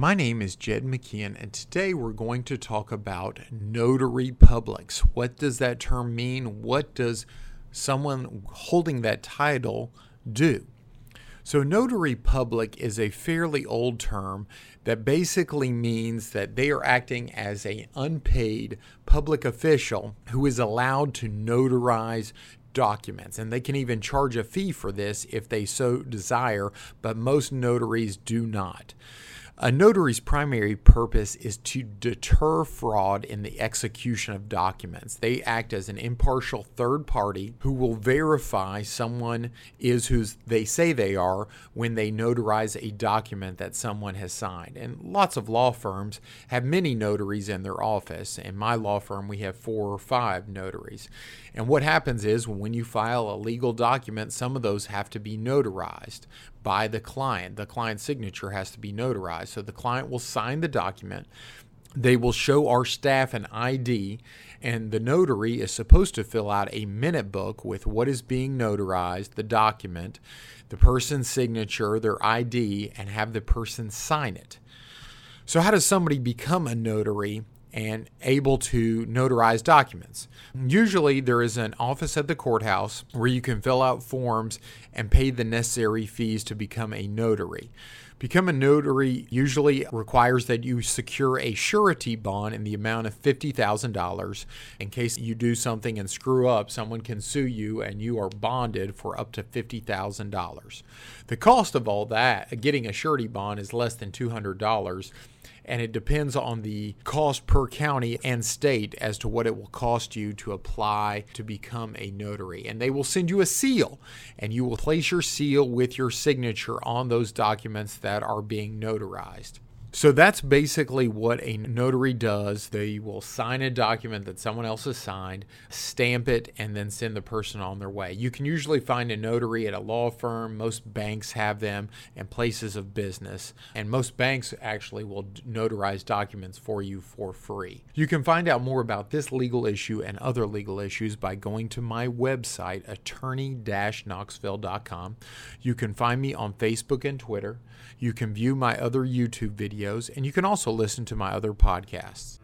My name is Jed McKeehan, and today we're going to talk about notary publics. What does that term mean? What does someone holding that title do? So, notary public is a fairly old term that basically means that they are acting as an unpaid public official who is allowed to notarize documents. And they can even charge a fee for this if they so desire, but most notaries do not. A notary's primary purpose is to deter fraud in the execution of documents. They act as an impartial third party who will verify someone is who they say they are when they notarize a document that someone has signed. And lots of law firms have many notaries in their office. In my law firm, we have four or five notaries. And what happens is when you file a legal document, some of those have to be notarized by the client. The client's signature has to be notarized. So the client will sign the document. They will show our staff an ID, and the notary is supposed to fill out a minute book with what is being notarized, the document, the person's signature, their ID, and have the person sign it. So, how does somebody become a notary? and able to notarize documents. Usually, there is an office at the courthouse where you can fill out forms and pay the necessary fees to become a notary. Become a notary usually requires that you secure a surety bond in the amount of $50,000. In case you do something and screw up, someone can sue you and you are bonded for up to $50,000. The cost of all that, getting a surety bond, is less than $200 and it depends on the cost per county and state as to what it will cost you to apply to become a notary. And they will send you a seal, and you will place your seal with your signature on those documents that are being notarized. So that's basically what a notary does. They will sign a document that someone else has signed, stamp it, and then send the person on their way. You can usually find a notary at a law firm. Most banks have them and places of business. And most banks actually will notarize documents for you for free. You can find out more about this legal issue and other legal issues by going to my website, attorney knoxville.com. You can find me on Facebook and Twitter. You can view my other YouTube videos, and you can also listen to my other podcasts.